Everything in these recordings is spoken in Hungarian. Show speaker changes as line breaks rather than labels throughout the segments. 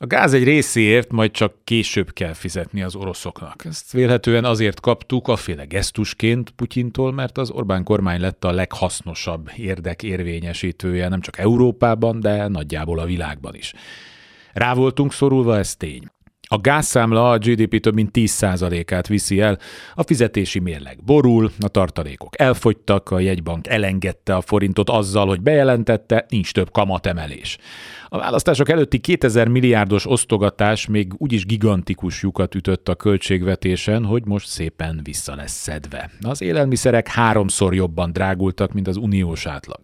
A gáz egy részéért majd csak később kell fizetni az oroszoknak. Ezt vélhetően azért kaptuk féle gesztusként Putyintól, mert az Orbán kormány lett a leghasznosabb érdek érvényesítője nem csak Európában, de nagyjából a világban is. Rá voltunk szorulva, ez tény. A gázszámla a GDP több mint 10%-át viszi el, a fizetési mérleg borul, a tartalékok elfogytak, a jegybank elengedte a forintot azzal, hogy bejelentette, nincs több kamatemelés. A választások előtti 2000 milliárdos osztogatás még úgyis gigantikus lyukat ütött a költségvetésen, hogy most szépen vissza lesz szedve. Az élelmiszerek háromszor jobban drágultak, mint az uniós átlag.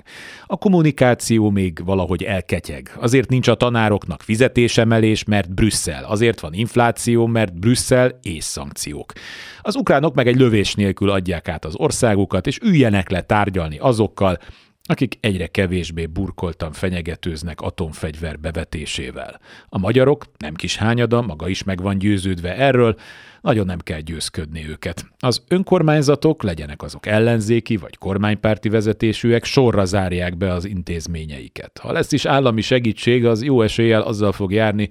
A kommunikáció még valahogy elketyeg. Azért nincs a tanároknak fizetésemelés, mert Brüsszel. Azért van infláció, mert Brüsszel és szankciók. Az ukránok meg egy lövés nélkül adják át az országukat, és üljenek le tárgyalni azokkal, akik egyre kevésbé burkoltan fenyegetőznek atomfegyver bevetésével. A magyarok, nem kis hányada, maga is meg van győződve erről, nagyon nem kell győzködni őket. Az önkormányzatok, legyenek azok ellenzéki vagy kormánypárti vezetésűek, sorra zárják be az intézményeiket. Ha lesz is állami segítség, az jó eséllyel azzal fog járni,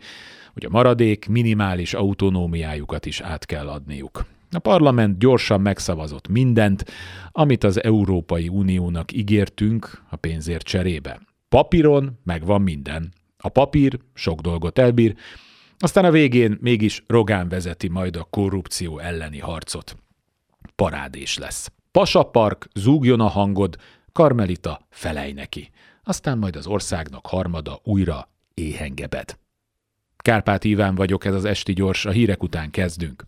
hogy a maradék minimális autonómiájukat is át kell adniuk. A parlament gyorsan megszavazott mindent, amit az Európai Uniónak ígértünk a pénzért cserébe. Papíron megvan minden. A papír sok dolgot elbír, aztán a végén mégis Rogán vezeti majd a korrupció elleni harcot. Parádés lesz. Pasapark, zúgjon a hangod, Karmelita, felej neki. Aztán majd az országnak harmada újra éhengebed. Kárpát Iván vagyok, ez az Esti Gyors, a hírek után kezdünk.